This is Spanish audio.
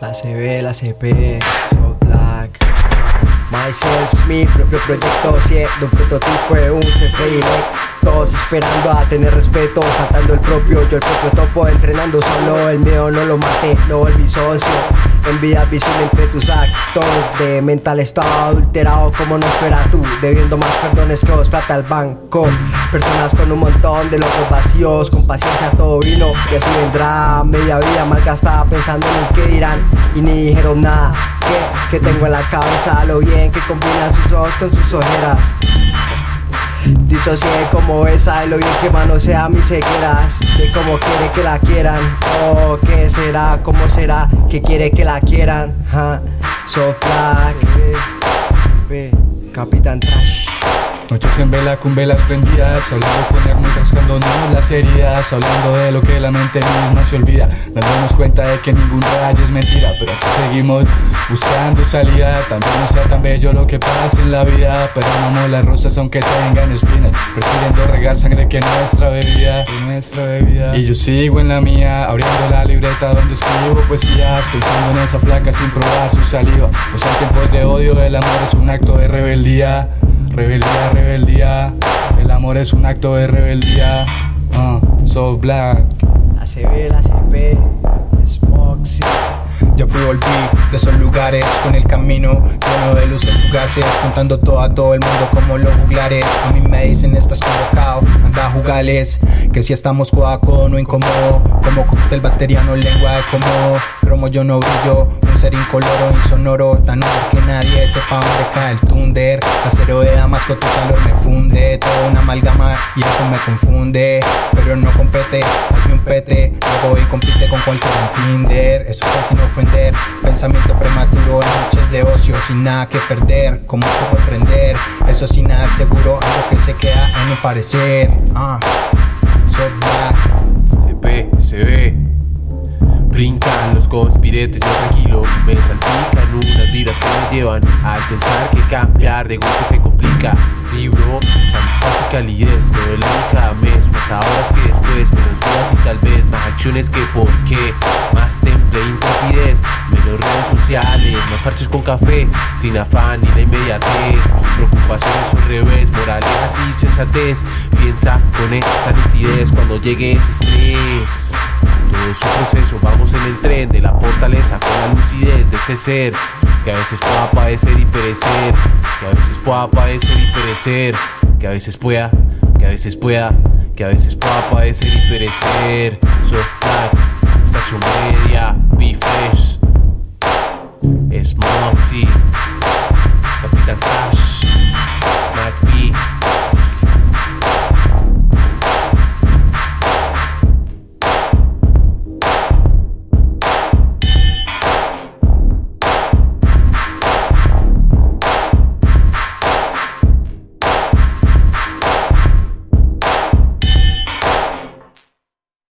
La CB, la CP, so black. Myself, mi propio proyecto, siendo un prototipo de un CP Todos esperando a tener respeto, faltando el propio, yo el propio topo, entrenando solo, el mío no lo maté, lo volví socio. Envidia visible entre tus actos de mental estado adulterado como no espera tú Debiendo más perdones que os plata al banco Personas con un montón de locos vacíos Con paciencia todo vino. Y así vendrá Media vida malgastada pensando en el que dirán. Y ni dijeron nada. Que, que tengo en la cabeza Lo bien que combinan sus ojos con sus ojeras. Disocié como esa y lo bien que manosea mis cegueras. De cómo quiere que la quieran. Oh, ¿qué será? ¿Cómo será? Que quiere que la quieran huh? So black. Capitán Trash Noches en vela con velas prendidas, hablando con hermos rascándonos las heridas, hablando de lo que la mente misma se olvida, dándonos cuenta de que ningún rayo es mentira, pero aquí seguimos buscando salida, también no sea tan bello lo que pasa en la vida, pero amamos las rosas aunque tengan espinas, prefiriendo regar sangre que nuestra bebida, nuestra bebida. Y yo sigo en la mía, abriendo la libreta donde escribo poesías, pensando en esa flaca sin probar su saliva, pues en tiempos de odio el amor es un acto de rebeldía. Rebeldía, rebeldía. El amor es un acto de rebeldía. Uh, so black. La CB, la CP, Smoxy. Ya fui volví de esos lugares con el camino lleno de luces fugaces, contando todo a todo el mundo como los juglares. A mí me dicen estás convocado, anda a jugales, que si estamos codo a codo no incómodo, como cóctel bateriano, lengua de cómodo, cromo yo no brillo, ser incoloro, insonoro, tan hombre que nadie sepa dónde cae el tunder, acero de damas con tu calor me funde, toda una amalgama y eso me confunde, pero no compete, hazme un pete, luego y compite con cualquier Tinder, eso es sin ofender Pensamiento prematuro, noches de ocio sin nada que perder, con mucho por. Eso sin nada seguro, algo que se queda en un parecer. Ah, so black. Se ve, se ve. Brincan los conspiretes, yo tranquilo Me salpican unas vidas que me llevan Al pensar que cambiar de golpe se complica. Sí bro, paz y calidez Todo el año mes Más ahora que después Menos dudas y tal vez Más acciones que por qué. Más temple, imprapidez Menos redes sociales Más parches con café Sin afán ni la inmediatez sensatez Piensa con esa nitidez Cuando llegue ese estrés todo es un proceso, vamos en el tren de la fortaleza con la lucidez de ese ser que a veces pueda padecer y perecer, que a veces pueda padecer y perecer, que a veces pueda, que a veces pueda, que a veces pueda padecer y perecer. Soft Black, Sacho Media, Be Fresh, Smoxy, Capitán.